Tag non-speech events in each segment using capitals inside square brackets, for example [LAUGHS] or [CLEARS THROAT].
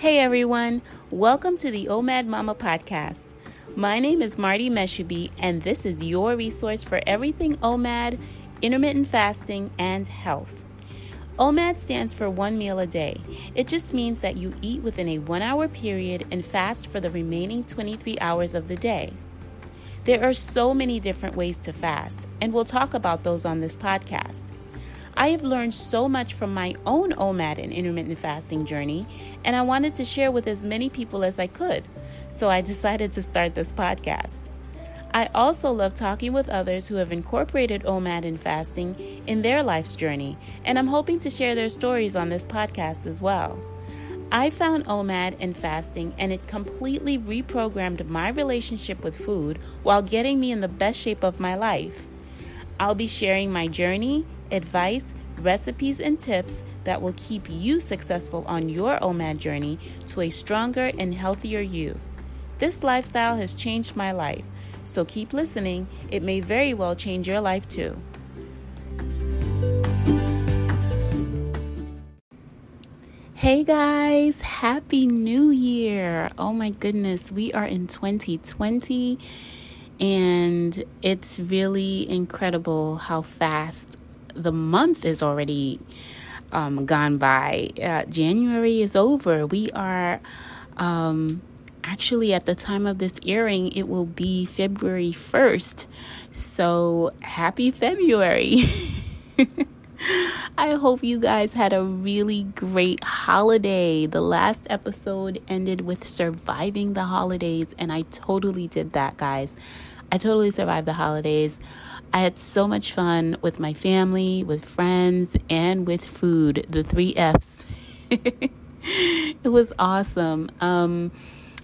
Hey everyone, welcome to the OMAD Mama podcast. My name is Martie Mesubi, and this is your resource for everything OMAD, intermittent fasting, and health. OMAD stands for one meal a day. It just means that you eat within a one hour period and fast for the remaining 23 hours of the day. There are so many different ways to fast, and we'll talk about those on this podcast. I have learned so much from my own OMAD and intermittent fasting journey, and I wanted to share with as many people as I could. So I decided to start this podcast. I also love talking with others who have incorporated OMAD and fasting in their life's journey, and I'm hoping to share their stories on this podcast as well. I found OMAD and fasting, and it completely reprogrammed my relationship with food while getting me in the best shape of my life. I'll be sharing my journey advice, recipes, and tips that will keep you successful on your OMAD journey to a stronger and healthier you. This lifestyle has changed my life, so keep listening. It may very well change your life too. Hey guys, Happy New Year! Oh my goodness, we are in 2020 and it's really incredible how fast the month is already um, gone by. Uh, January is over. We are um, actually at the time of this airing, it will be February 1st. So happy February. [LAUGHS] I hope you guys had a really great holiday. The last episode ended with surviving the holidays, and I totally did that, guys. I totally survived the holidays. I had so much fun with my family, with friends, and with food, the three F's. [LAUGHS] it was awesome. Um,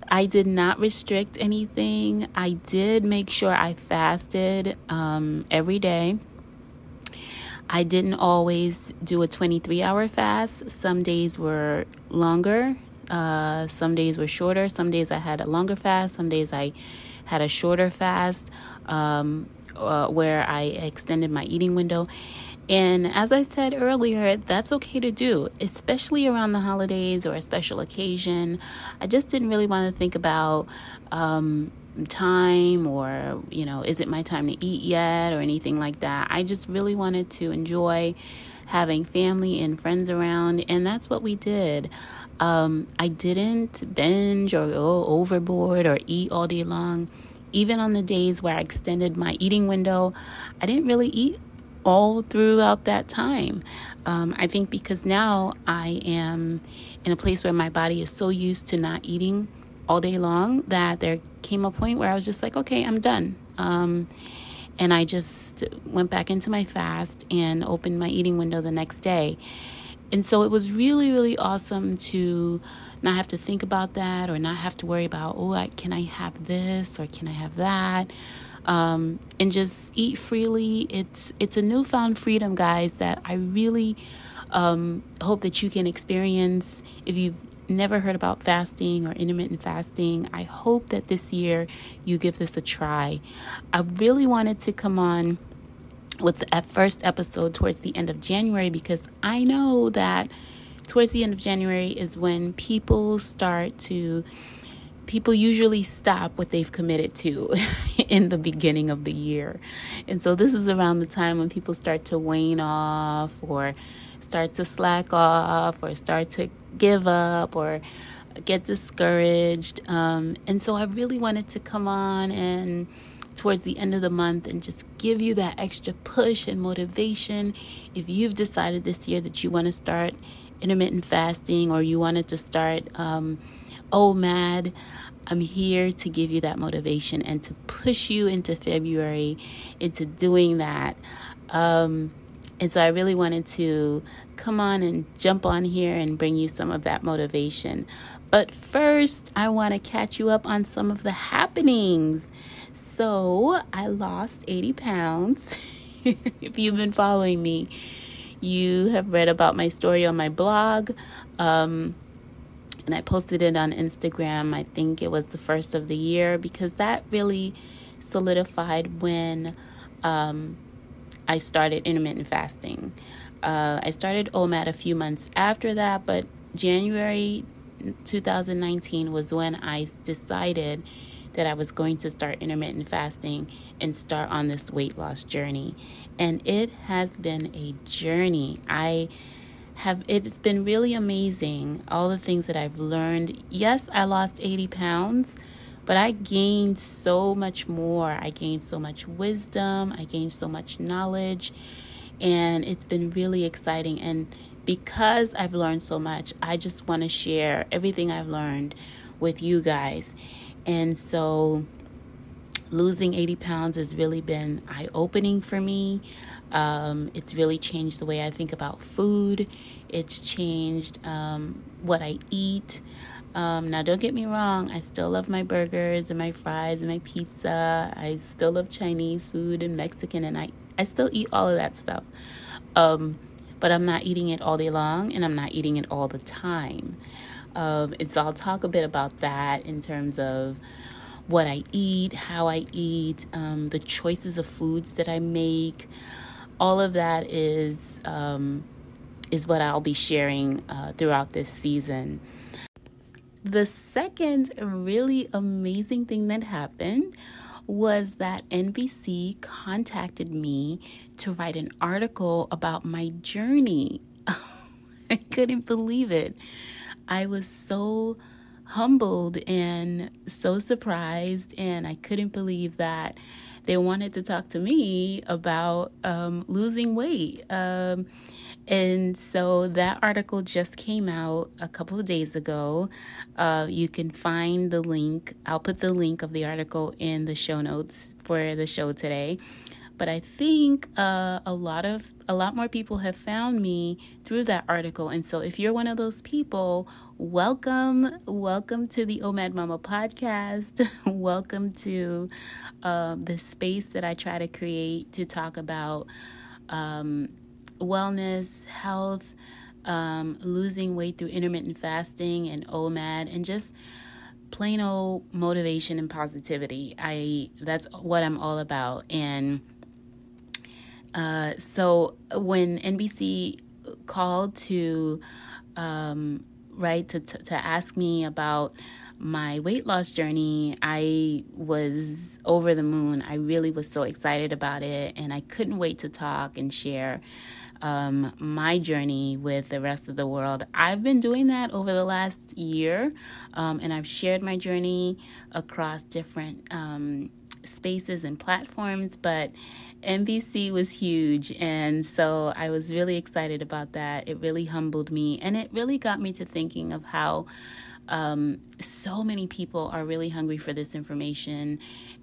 I did not restrict anything. I did make sure I fasted um, every day. I didn't always do a 23 hour fast. Some days were longer, uh, some days were shorter. Some days I had a longer fast, some days I had a shorter fast. Um, uh, where I extended my eating window. And as I said earlier, that's okay to do, especially around the holidays or a special occasion. I just didn't really want to think about um, time or, you know, is it my time to eat yet or anything like that. I just really wanted to enjoy having family and friends around, and that's what we did. Um, I didn't binge or go overboard or eat all day long even on the days where I extended my eating window, I didn't really eat all throughout that time. Um, I think because now I am in a place where my body is so used to not eating all day long that there came a point where I was just like, okay, I'm done. Um, and I just went back into my fast and opened my eating window the next day. And so it was really, really awesome to not have to think about that or not have to worry about, oh, I, can I have this or can I have that? Um, and just eat freely. It's it's a newfound freedom, guys, that I really um, hope that you can experience. If you've never heard about fasting or intermittent fasting, I hope that this year you give this a try. I really wanted to come on with the first episode towards the end of January because I know that towards the end of January is when people start to people usually stop what they've committed to [LAUGHS] in the beginning of the year. And so this is around the time when people start to wane off or start to slack off or start to give up or get discouraged. Um, and so I really wanted to come on and towards the end of the month and just give you that extra push and motivation. If you've decided this year that you want to start intermittent fasting or you wanted to start um, OMAD, I'm here to give you that motivation and to push you into February into doing that. Um, and so I really wanted to come on and jump on here and bring you some of that motivation. But first, I want to catch you up on some of the happenings. So I lost 80 pounds. [LAUGHS] if you've been following me, you have read about my story on my blog. Um, and I posted it on Instagram. I think it was the first of the year because that really solidified when um, I started intermittent fasting. Uh, I started OMAD a few months after that, but January 2019 was when I decided that I was going to start intermittent fasting and start on this weight loss journey. And it has been a journey. I have it's been really amazing all the things that I've learned. Yes, I lost 80 pounds, but I gained so much more. I gained so much wisdom, I gained so much knowledge, and it's been really exciting and because I've learned so much, I just want to share everything I've learned with you guys. And so losing 80 pounds has really been eye opening for me. Um, it's really changed the way I think about food. It's changed um, what I eat. Um, now, don't get me wrong, I still love my burgers and my fries and my pizza. I still love Chinese food and Mexican, and I, I still eat all of that stuff. Um, but I'm not eating it all day long, and I'm not eating it all the time. Um, and so I'll talk a bit about that in terms of what I eat, how I eat, um, the choices of foods that I make. All of that is um, is what I'll be sharing uh, throughout this season. The second really amazing thing that happened was that NBC contacted me to write an article about my journey. [LAUGHS] I couldn't believe it. I was so humbled and so surprised, and I couldn't believe that they wanted to talk to me about um, losing weight. Um, and so that article just came out a couple of days ago. Uh, you can find the link. I'll put the link of the article in the show notes for the show today but I think uh, a lot of a lot more people have found me through that article. And so, if you're one of those people, welcome, welcome to the OMAD Mama podcast. [LAUGHS] welcome to uh, the space that I try to create to talk about um, wellness, health, um, losing weight through intermittent fasting and OMAD, and just plain old motivation and positivity. I that's what I'm all about and uh, so when NBC called to um, right to, to to ask me about my weight loss journey, I was over the moon. I really was so excited about it, and I couldn't wait to talk and share um, my journey with the rest of the world. I've been doing that over the last year, um, and I've shared my journey across different um, spaces and platforms, but NBC was huge. And so I was really excited about that. It really humbled me. And it really got me to thinking of how um, so many people are really hungry for this information.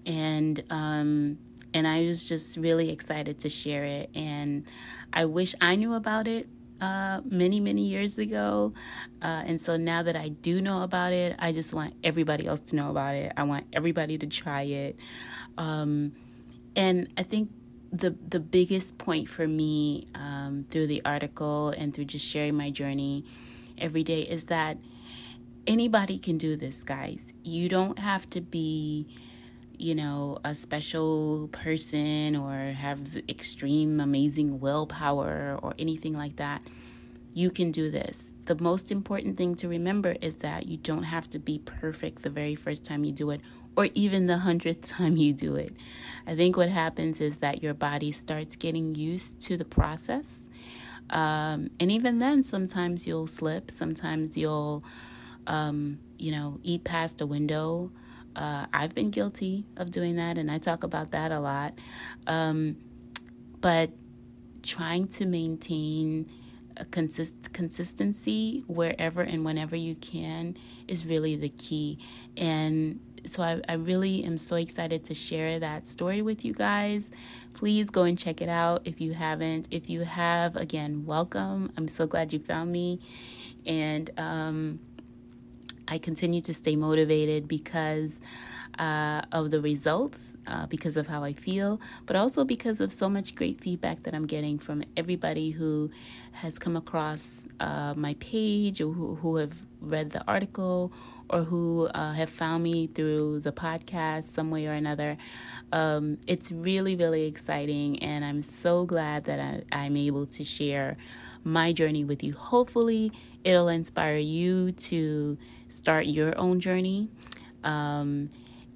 And, um, and I was just really excited to share it. And I wish I knew about it uh, many, many years ago. Uh, and so now that I do know about it, I just want everybody else to know about it. I want everybody to try it. Um, and I think the the biggest point for me um, through the article and through just sharing my journey every day is that anybody can do this, guys. You don't have to be, you know, a special person or have extreme, amazing willpower or anything like that. You can do this. The most important thing to remember is that you don't have to be perfect the very first time you do it or even the hundredth [LAUGHS] time you do it. I think what happens is that your body starts getting used to the process. Um, and even then, sometimes you'll slip, sometimes you'll, um, you know, eat past a window. Uh, I've been guilty of doing that, and I talk about that a lot. Um, but trying to maintain a consist- consistency wherever and whenever you can is really the key. And so I, I really am so excited to share that story with you guys. Please go and check it out if you haven't. If you have, again, welcome. I'm so glad you found me. And um, I continue to stay motivated because uh, of the results, uh, because of how I feel, but also because of so much great feedback that I'm getting from everybody who has come across uh, my page or who, who have read the article or who uh, have found me through the podcast some way or another. Um, it's really, really exciting, and I'm so glad that I, I'm able to share my journey with you. Hopefully, it'll inspire you to start your own journey. Um,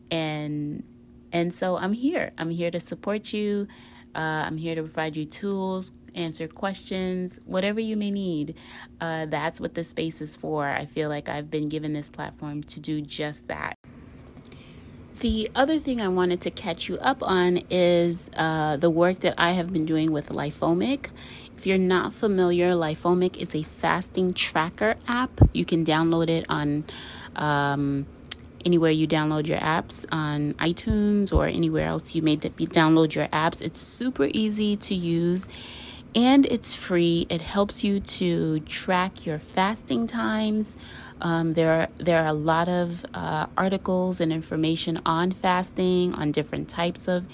and and so I'm here. I'm here to support you. Uh, I'm here to provide you tools, answer questions, whatever you may need. Uh, that's what this space is for. I feel like I've been given this platform to do just that. The other thing I wanted to catch you up on is uh, the work that I have been doing with LifeOmic. If you're not familiar, LifeOmic is a fasting tracker app. You can download it on um, anywhere you download your apps on iTunes or anywhere else you may download your apps. It's super easy to use and it's free. It helps you to track your fasting times. Um, there are there are a lot of uh, articles and information on fasting, on different types of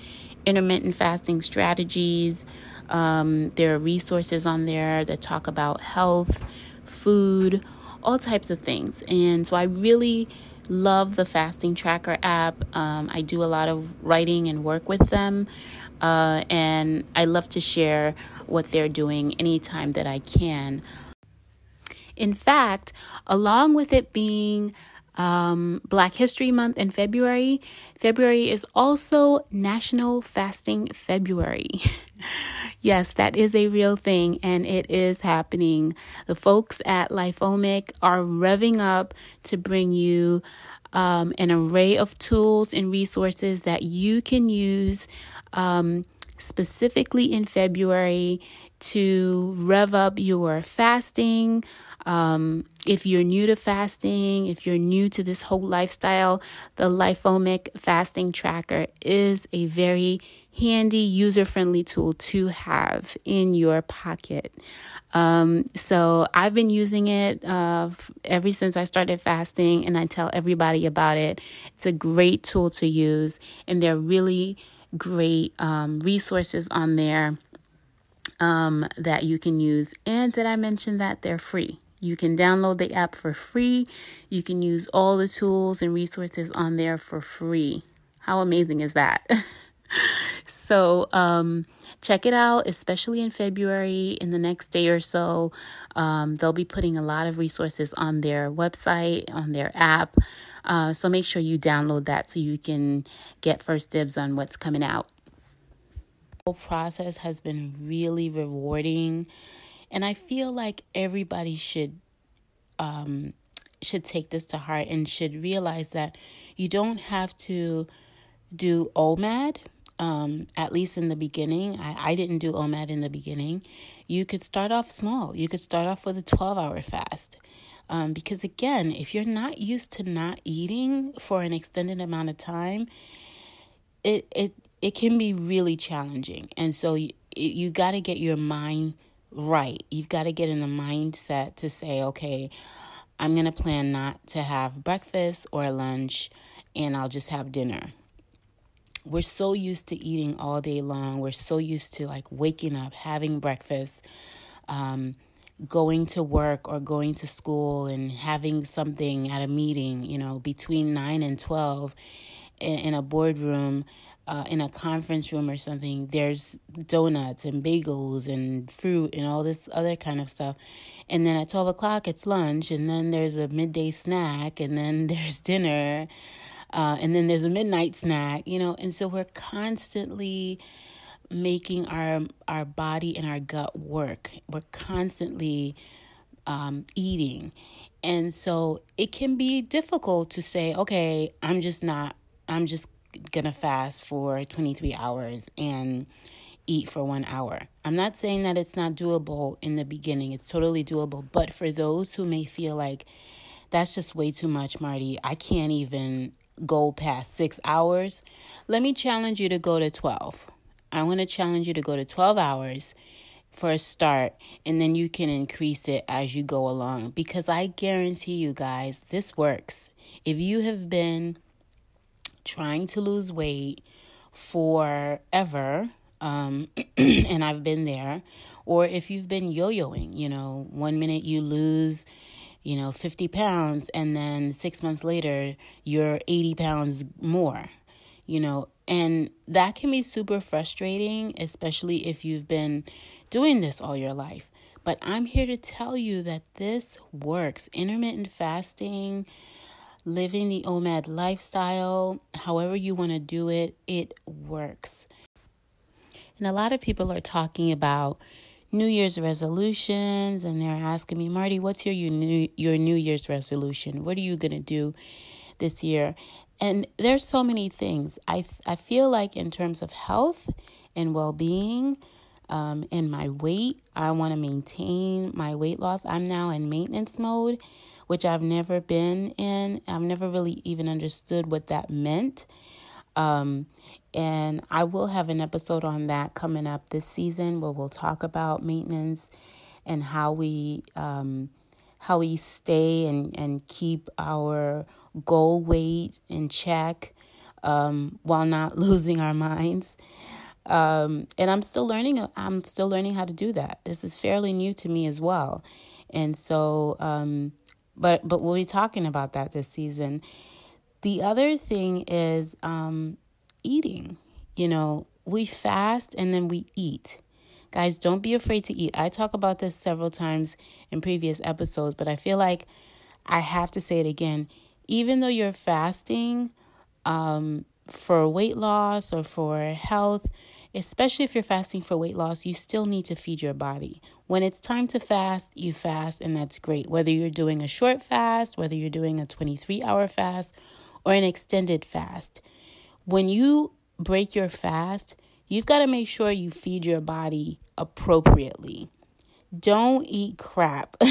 intermittent fasting strategies. Um, there are resources on there that talk about health, food, all types of things. And so I really love the fasting tracker app. Um, I do a lot of writing and work with them. Uh, and I love to share what they're doing anytime that I can. In fact, along with it being um, Black History Month in February, February is also National Fasting February. [LAUGHS] yes, that is a real thing and it is happening. The folks at LifeOmic are revving up to bring you um, an array of tools and resources that you can use um, specifically in February to rev up your fasting. Um, if you're new to fasting, if you're new to this whole lifestyle, the LifeOmic fasting tracker is a very handy, user friendly tool to have in your pocket. Um, so I've been using it uh, ever since I started fasting, and I tell everybody about it. It's a great tool to use, and they're really great um, resources on there um, that you can use. And did I mention that they're free? You can download the app for free. You can use all the tools and resources on there for free. How amazing is that? [LAUGHS] so, um, check it out, especially in February. In the next day or so, um, they'll be putting a lot of resources on their website, on their app. Uh, so make sure you download that so you can get first dibs on what's coming out. The whole process has been really rewarding, and I feel like everybody should um, should take this to heart and should realize that you don't have to do OMAD um, at least in the beginning. I, I didn't do OMAD in the beginning. You could start off small. You could start off with a 12 hour fast. Um, because again, if you're not used to not eating for an extended amount of time, it it it can be really challenging. And so you, you got to get your mind right. You've got to get in the mindset to say, okay, I'm going to plan not to have breakfast or lunch and I'll just have dinner we're so used to eating all day long. We're so used to like waking up, having breakfast, um, going to work or going to school and having something at a meeting, you know, between 9 and 12 in, in a boardroom. Uh, in a conference room or something, there's donuts and bagels and fruit and all this other kind of stuff. And then at 12 o'clock, it's lunch, and then there's a midday snack, and then [LAUGHS] there's dinner. Uh, and then there's a midnight snack, you know, and so we're constantly making our our body and our gut work. We're constantly um, eating, and so it can be difficult to say, okay, I'm just not. I'm just gonna fast for 23 hours and eat for one hour. I'm not saying that it's not doable in the beginning. It's totally doable. But for those who may feel like that's just way too much, Martie, I can't even go past six hours, let me challenge you to go to 12. I want to challenge you to go to 12 hours for a start, and then you can increase it as you go along. Because I guarantee you guys, this works. If you have been trying to lose weight forever, um, [CLEARS THROAT] and I've been there, or if you've been yo yoing, you know, one minute you lose you know, 50 pounds, and then six months later, you're 80 pounds more. You know, And that can be super frustrating, especially if you've been doing this all your life. But I'm here to tell you that this works. Intermittent fasting, living the OMAD lifestyle, however you want to do it, it works. And a lot of people are talking about New Year's resolutions and they're asking me, Martie, what's your new your New Year's resolution? What are you to do this year? And there's so many things. I I feel like in terms of health and well-being, um, and my weight, I want to maintain my weight loss. I'm now in maintenance mode, which I've never been in. I've never really even understood what that meant. Um, and I will have an episode on that coming up this season where we'll talk about maintenance and how we um, how we stay and, and keep our goal weight in check um, while not [LAUGHS] losing our minds. Um, and I'm still learning. I'm still learning how to do that. This is fairly new to me as well, and so, um, but but we'll be talking about that this season. The other thing is um, eating. You know, we fast and then we eat. Guys, don't be afraid to eat. I talk about this several times in previous episodes, but I feel like I have to say it again. Even though you're fasting um, for weight loss or for health, especially if you're fasting for weight loss, you still need to feed your body. When it's time to fast, you fast, and that's great. Whether you're doing a short fast, whether you're doing a 23 hour fast, or an extended fast, when you break your fast, you've got to make sure you feed your body appropriately. Don't eat crap. [LAUGHS]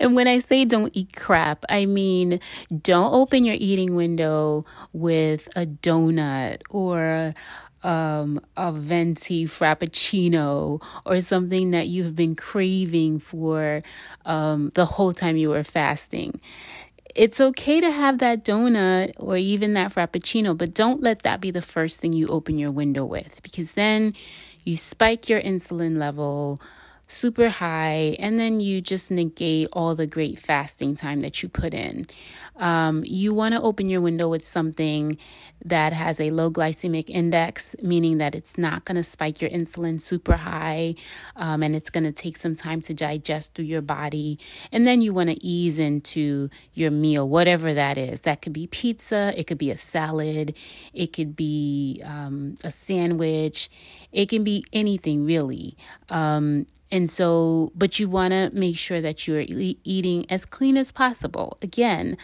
and when I say don't eat crap, I mean don't open your eating window with a donut or um, a venti frappuccino or something that you have been craving for um, the whole time you were fasting it's okay to have that donut or even that frappuccino, but don't let that be the first thing you open your window with because then you spike your insulin level super high, and then you just negate all the great fasting time that you put in. Um, you want to open your window with something that has a low glycemic index, meaning that it's not going to spike your insulin super high um, and it's going to take some time to digest through your body. And then you want to ease into your meal, whatever that is. That could be pizza, it could be a salad, it could be um, a sandwich, it can be anything really. Um, and so, but you want to make sure that you're e- eating as clean as possible. Again,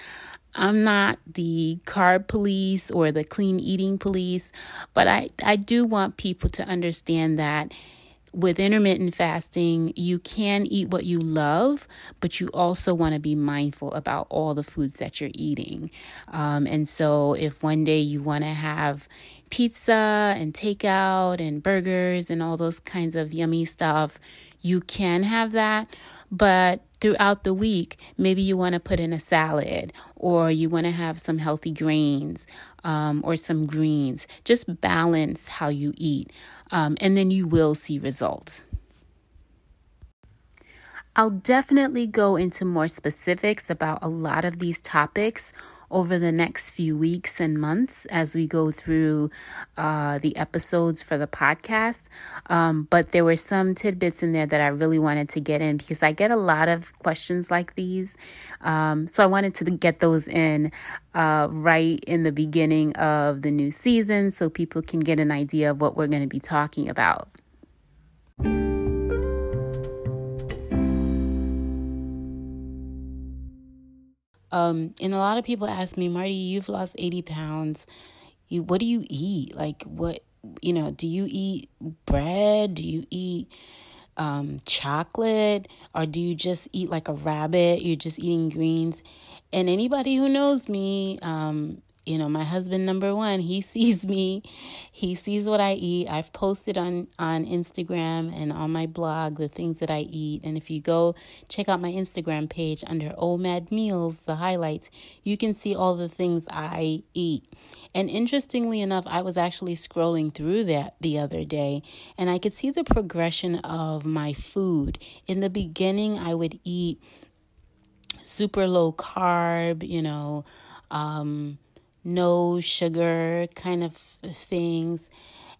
I'm not the carb police or the clean eating police, but I, I do want people to understand that with intermittent fasting, you can eat what you love, but you also want to be mindful about all the foods that you're eating. Um, and so, if one day you want to have pizza and takeout and burgers and all those kinds of yummy stuff, you can have that. But throughout the week, maybe you want to put in a salad or you want to have some healthy grains um, or some greens. Just balance how you eat, um, and then you will see results. I'll definitely go into more specifics about a lot of these topics over the next few weeks and months as we go through uh, the episodes for the podcast. Um, but there were some tidbits in there that I really wanted to get in because I get a lot of questions like these. Um, so I wanted to get those in uh, right in the beginning of the new season so people can get an idea of what we're going to be talking about. Um, and a lot of people ask me, Martie, you've lost 80 pounds. You, what do you eat? Like, what, you know, do you eat bread? Do you eat um, chocolate? Or do you just eat like a rabbit? You're just eating greens? And anybody who knows me, um, you know my husband number one he [LAUGHS] sees me he sees what i eat. I've posted on on instagram and on my blog the things that i eat. And if you go check out my instagram page under omad meals the highlights you can see all the things i eat. And interestingly enough i was actually scrolling through that the other day and i could see the progression of my food. In the beginning i would eat super low carb you know um no sugar kind of things.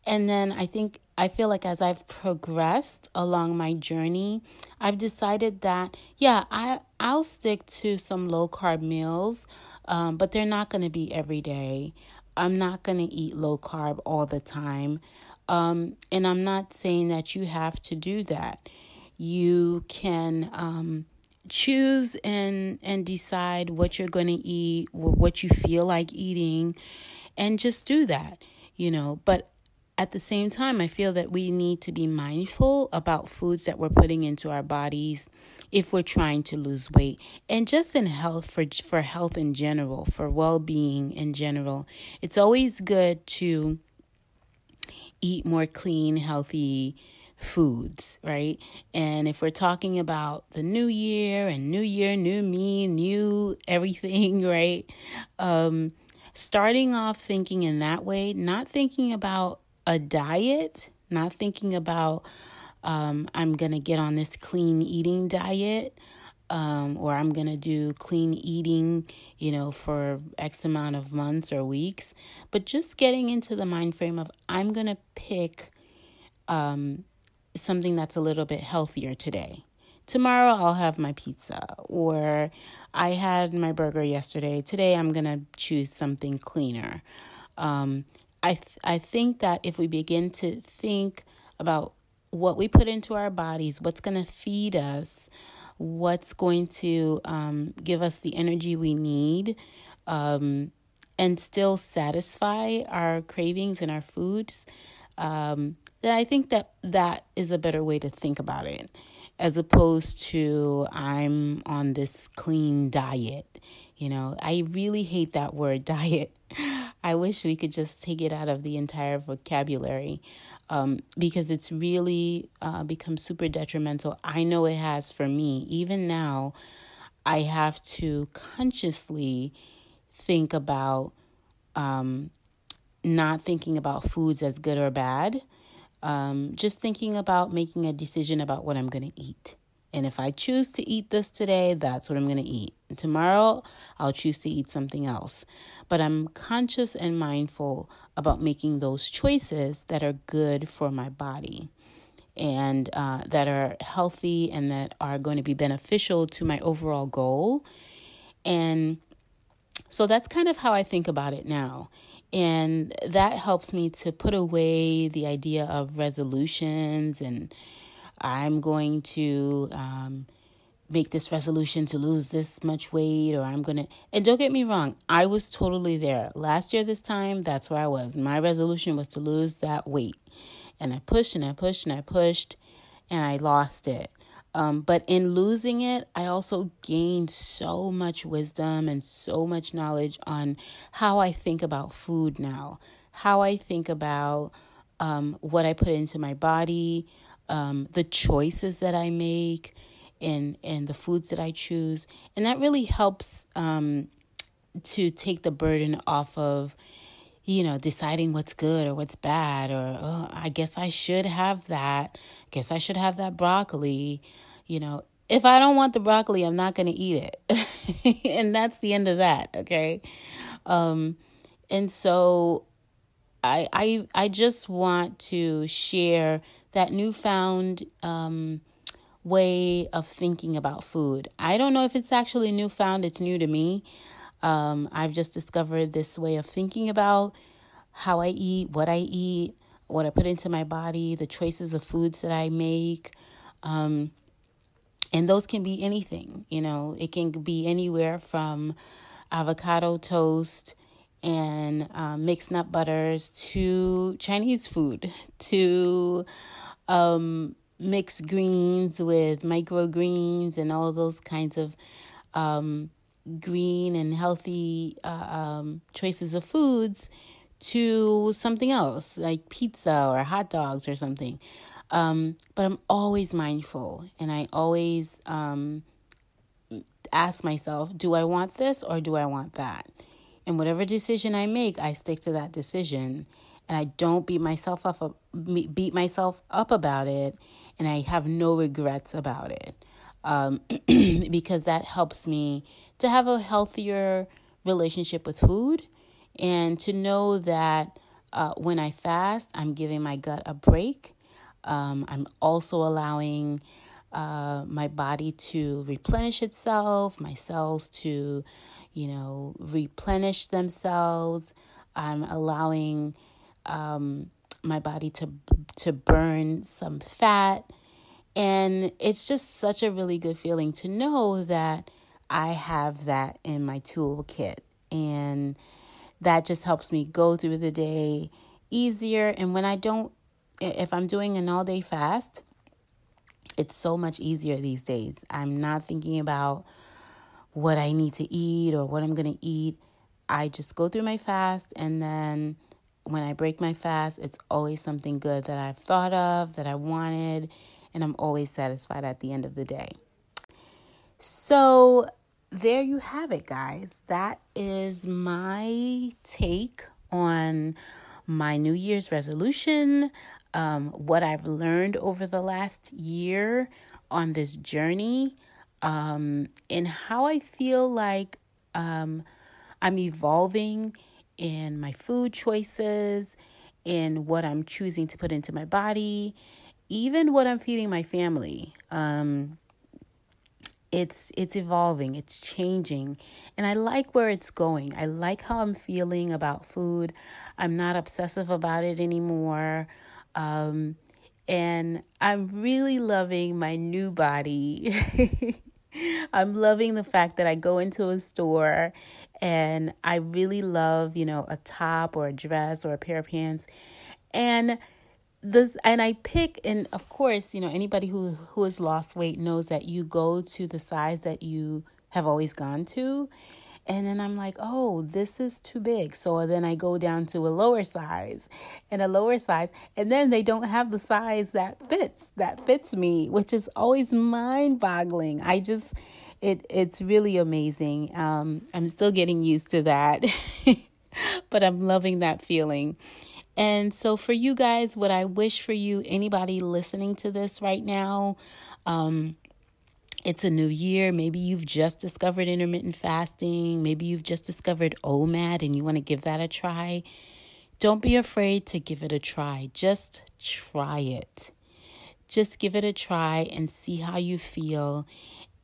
And then I think I feel like as I've progressed along my journey, I've decided that yeah, I I'll stick to some low carb meals, um, but they're not going to be every day. I'm not going to eat low carb all the time. Um, and I'm not saying that you have to do that. You can um, choose and and decide what you're going to eat, what you feel like eating, and just do that. You know, but at the same time, I feel that we need to be mindful about foods that we're putting into our bodies if we're trying to lose weight and just in health for for health in general, for well-being in general. It's always good to eat more clean, healthy foods, right? And if we're talking about the new year and new year, new me, new everything, [LAUGHS] right? Um starting off thinking in that way, not thinking about a diet, not thinking about um, I'm going to get on this clean eating diet um, or I'm going to do clean eating, you know, for X amount of months or weeks, but just getting into the mind frame of I'm going to pick um, something that's a little bit healthier today. Tomorrow I'll have my pizza, or I had my burger yesterday. Today I'm going to choose something cleaner. Um, I th- I think that if we begin to think about what we put into our bodies, what's going to feed us, what's going to um, give us the energy we need, um, and still satisfy our cravings and our foods, um, then I think that that is a better way to think about it, as opposed to I'm on this clean diet. You know, I really hate that word [LAUGHS] diet I wish we could just take it out of the entire vocabulary um, because it's really uh, become super detrimental. I know it has for me. Even now, I have to consciously think about um, not thinking about foods as good or bad, um, just thinking about making a decision about what I'm going to eat. And if I choose to eat this today, that's what I'm going to eat. And tomorrow, I'll choose to eat something else. But I'm conscious and mindful about making those choices that are good for my body and uh, that are healthy and that are going to be beneficial to my overall goal. And so that's kind of how I think about it now. And that helps me to put away the idea of resolutions and I'm going to um, make this resolution to lose this much weight, or I'm going to. And don't get me wrong, I was totally there. Last year, this time, that's where I was. My resolution was to lose that weight. And I pushed and I pushed and I pushed, and I lost it. Um, but in losing it, I also gained so much wisdom and so much knowledge on how I think about food now, how I think about um, what I put into my body, um, the choices that I make and and the foods that I choose, and that really helps um, to take the burden off of you know deciding what's good or what's bad or oh, I guess I should have that. I guess I should have that broccoli. You know, if I don't want the broccoli, I'm not going to eat it. [LAUGHS] and that's the end of that, okay? Um and so I I I just want to share that newfound um, way of thinking about food. I don't know if it's actually newfound, it's new to me. Um, I've just discovered this way of thinking about how I eat, what I eat, what I put into my body, the choices of foods that I make. Um, and those can be anything, you know, it can be anywhere from avocado toast and uh, mixed nut butters to Chinese food [LAUGHS] to um, mixed greens with microgreens and all those kinds of um, green and healthy uh, um, choices of foods to something else like pizza or hot dogs or something. Um, but I'm always mindful and I always um, ask myself, do I want this or do I want that? And whatever decision I make, I stick to that decision and I don't beat myself up beat myself up about it and I have no regrets about it. Um, [CLEARS THROAT] because that helps me to have a healthier relationship with food And to know that uh, when I fast, I'm giving my gut a break. Um, I'm also allowing uh, my body to replenish itself, my cells to, you know, replenish themselves. I'm allowing um, my body to to burn some fat, and it's just such a really good feeling to know that I have that in my toolkit, and that just helps me go through the day easier. And when I don't, if I'm doing an all day fast, it's so much easier these days. I'm not thinking about what I need to eat or what I'm going to eat. I just go through my fast and then when I break my fast, it's always something good that I've thought of, that I wanted, and I'm always satisfied at the end of the day. So, there you have it, guys. That is my take on my New Year's resolution, um, what I've learned over the last year on this journey, um, and how I feel like um, I'm evolving in my food choices, in what I'm choosing to put into my body, even what I'm feeding my family. Um, it's it's evolving it's changing and i like where it's going i like how i'm feeling about food i'm not obsessive about it anymore um, and i'm really loving my new body [LAUGHS] i'm loving the fact that i go into a store and i really love you know a top or a dress or a pair of pants and this and I pick and of course, you know, anybody who who has lost weight knows that you go to the size that you have always gone to. And then I'm like, "Oh, this is too big." So then I go down to a lower size and a lower size, and then they don't have the size that fits that fits me, which is always mind-boggling. I just it it's really amazing. Um I'm still getting used to that. [LAUGHS] but I'm loving that feeling. And so, for you guys, what I wish for you, anybody listening to this right now, um, it's a new year. Maybe you've just discovered intermittent fasting. Maybe you've just discovered OMAD and you want to give that a try. Don't be afraid to give it a try. Just try it. Just give it a try and see how you feel.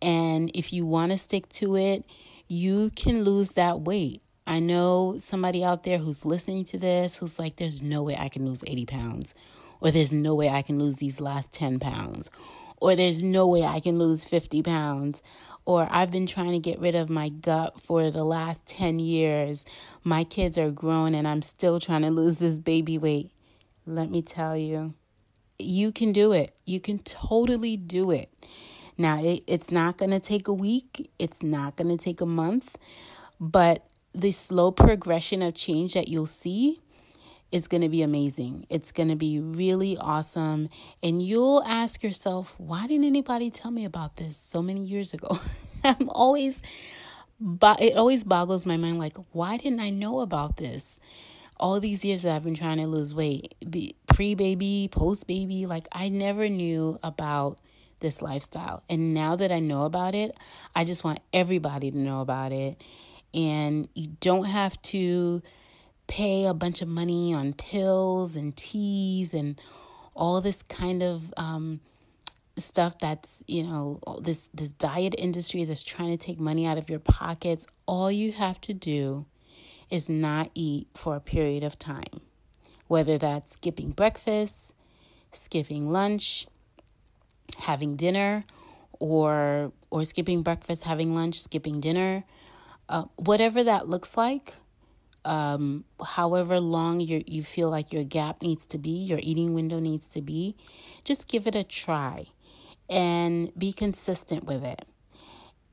And if you want to stick to it, you can lose that weight. I know somebody out there who's listening to this who's like, there's no way I can lose 80 pounds, or there's no way I can lose these last 10 pounds, or there's no way I can lose 50 pounds, or I've been trying to get rid of my gut for the last 10 years. My kids are grown and I'm still trying to lose this baby weight. Let me tell you, you can do it. You can totally do it. Now, it, it's not going to take a week, it's not going to take a month, but the slow progression of change that you'll see is going to be amazing. It's going to be really awesome. And you'll ask yourself, why didn't anybody tell me about this so many years ago? [LAUGHS] I'm always, but it always boggles my mind like, why didn't I know about this? All these years that I've been trying to lose weight, pre baby, post baby, like I never knew about this lifestyle. And now that I know about it, I just want everybody to know about it and you don't have to pay a bunch of money on pills and teas and all this kind of um, stuff that's you know this this diet industry that's trying to take money out of your pockets. All you have to do is not eat for a period of time whether that's skipping breakfast skipping lunch having dinner or or skipping breakfast having lunch skipping dinner uh, whatever that looks like, um, however long you you feel like your gap needs to be, your eating window needs to be, just give it a try and be consistent with it.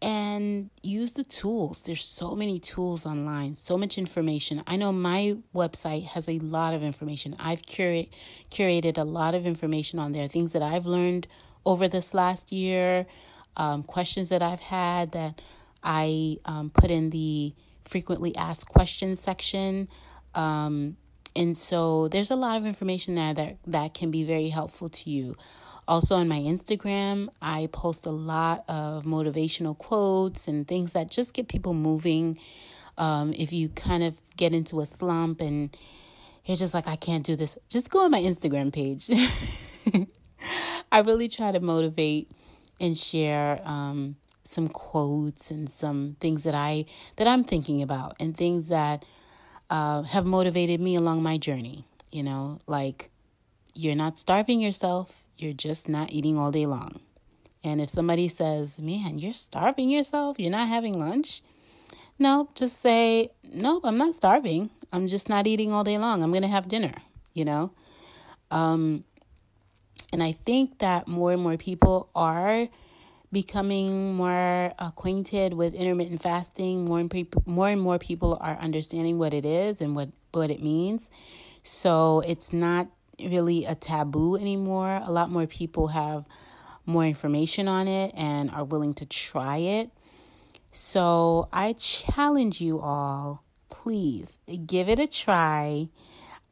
And use the tools. There's so many tools online, so much information. I know my website has a lot of information. I've curate, curated a lot of information on there, things that I've learned over this last year, um, questions that I've had that I um, put in the frequently asked questions section. Um, and so there's a lot of information there that, that can be very helpful to you. Also, on my Instagram, I post a lot of motivational quotes and things that just get people moving. Um, if you kind of get into a slump and you're just like, I can't do this, just go on my Instagram page. [LAUGHS] I really try to motivate and share um, some quotes and some things that I that I'm thinking about and things that uh, have motivated me along my journey. You know, like you're not starving yourself; you're just not eating all day long. And if somebody says, "Man, you're starving yourself. You're not having lunch," no, just say, "Nope, I'm not starving. I'm just not eating all day long. I'm gonna have dinner." You know. Um, and I think that more and more people are becoming more acquainted with intermittent fasting. More and more and more people are understanding what it is and what what it means. So it's not really a taboo anymore. A lot more people have more information on it and are willing to try it. So I challenge you all, please give it a try.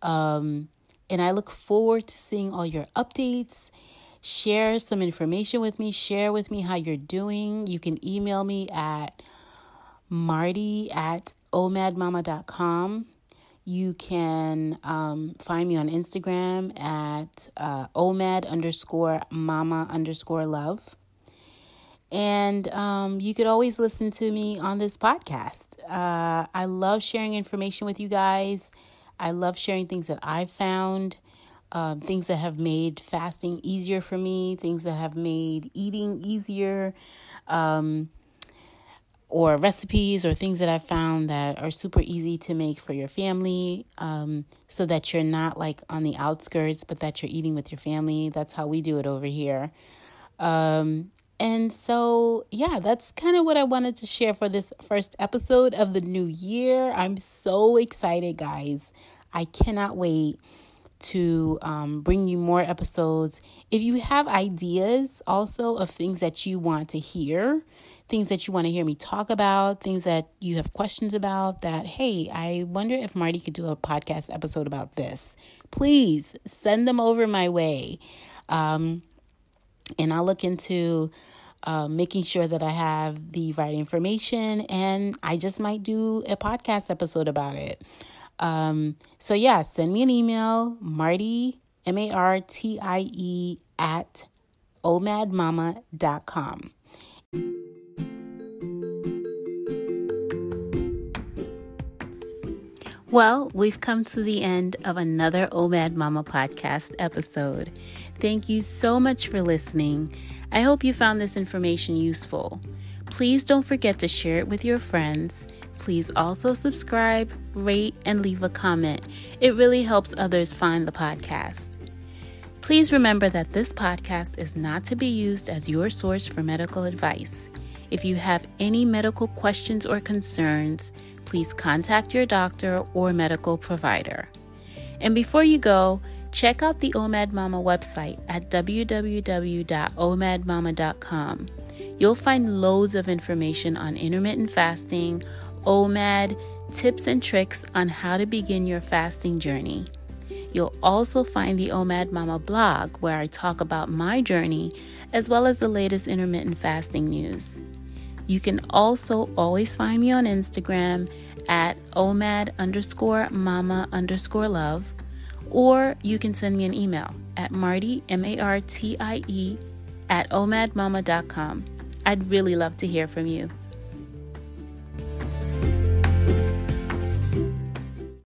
Um, and I look forward to seeing all your updates share some information with me, share with me how you're doing. You can email me at martie at omadmama.com. You can um, find me on Instagram at uh, omad underscore mama underscore love. And um, you could always listen to me on this podcast. Uh, I love sharing information with you guys. I love sharing things that I've found um, things that have made fasting easier for me, things that have made eating easier, um, or recipes or things that I've found that are super easy to make for your family um, so that you're not like on the outskirts, but that you're eating with your family. That's how we do it over here. Um, and so, yeah, that's kind of what I wanted to share for this first episode of the new year. I'm so excited, guys. I cannot wait to um, bring you more episodes. If you have ideas also of things that you want to hear, things that you want to hear me talk about, things that you have questions about, that, hey, I wonder if Martie could do a podcast episode about this, please send them over my way. Um, and I'll look into uh, making sure that I have the right information, and I just might do a podcast episode about it. Um, so yeah, send me an email, Martie, M A R T I E, at omadmama.com. Well, we've come to the end of another OMAD Mama podcast episode. Thank you so much for listening. I hope you found this information useful. Please don't forget to share it with your friends please also subscribe, rate, and leave a comment. It really helps others find the podcast. Please remember that this podcast is not to be used as your source for medical advice. If you have any medical questions or concerns, please contact your doctor or medical provider. And before you go, check out the OMAD Mama website at www.omadmama.com. You'll find loads of information on intermittent fasting, OMAD, tips and tricks on how to begin your fasting journey. You'll also find the OMAD Mama blog where I talk about my journey as well as the latest intermittent fasting news. You can also always find me on Instagram at omad underscore mama underscore love, or you can send me an email at martie, M A R T I E, at omadmama.com. I'd really love to hear from you.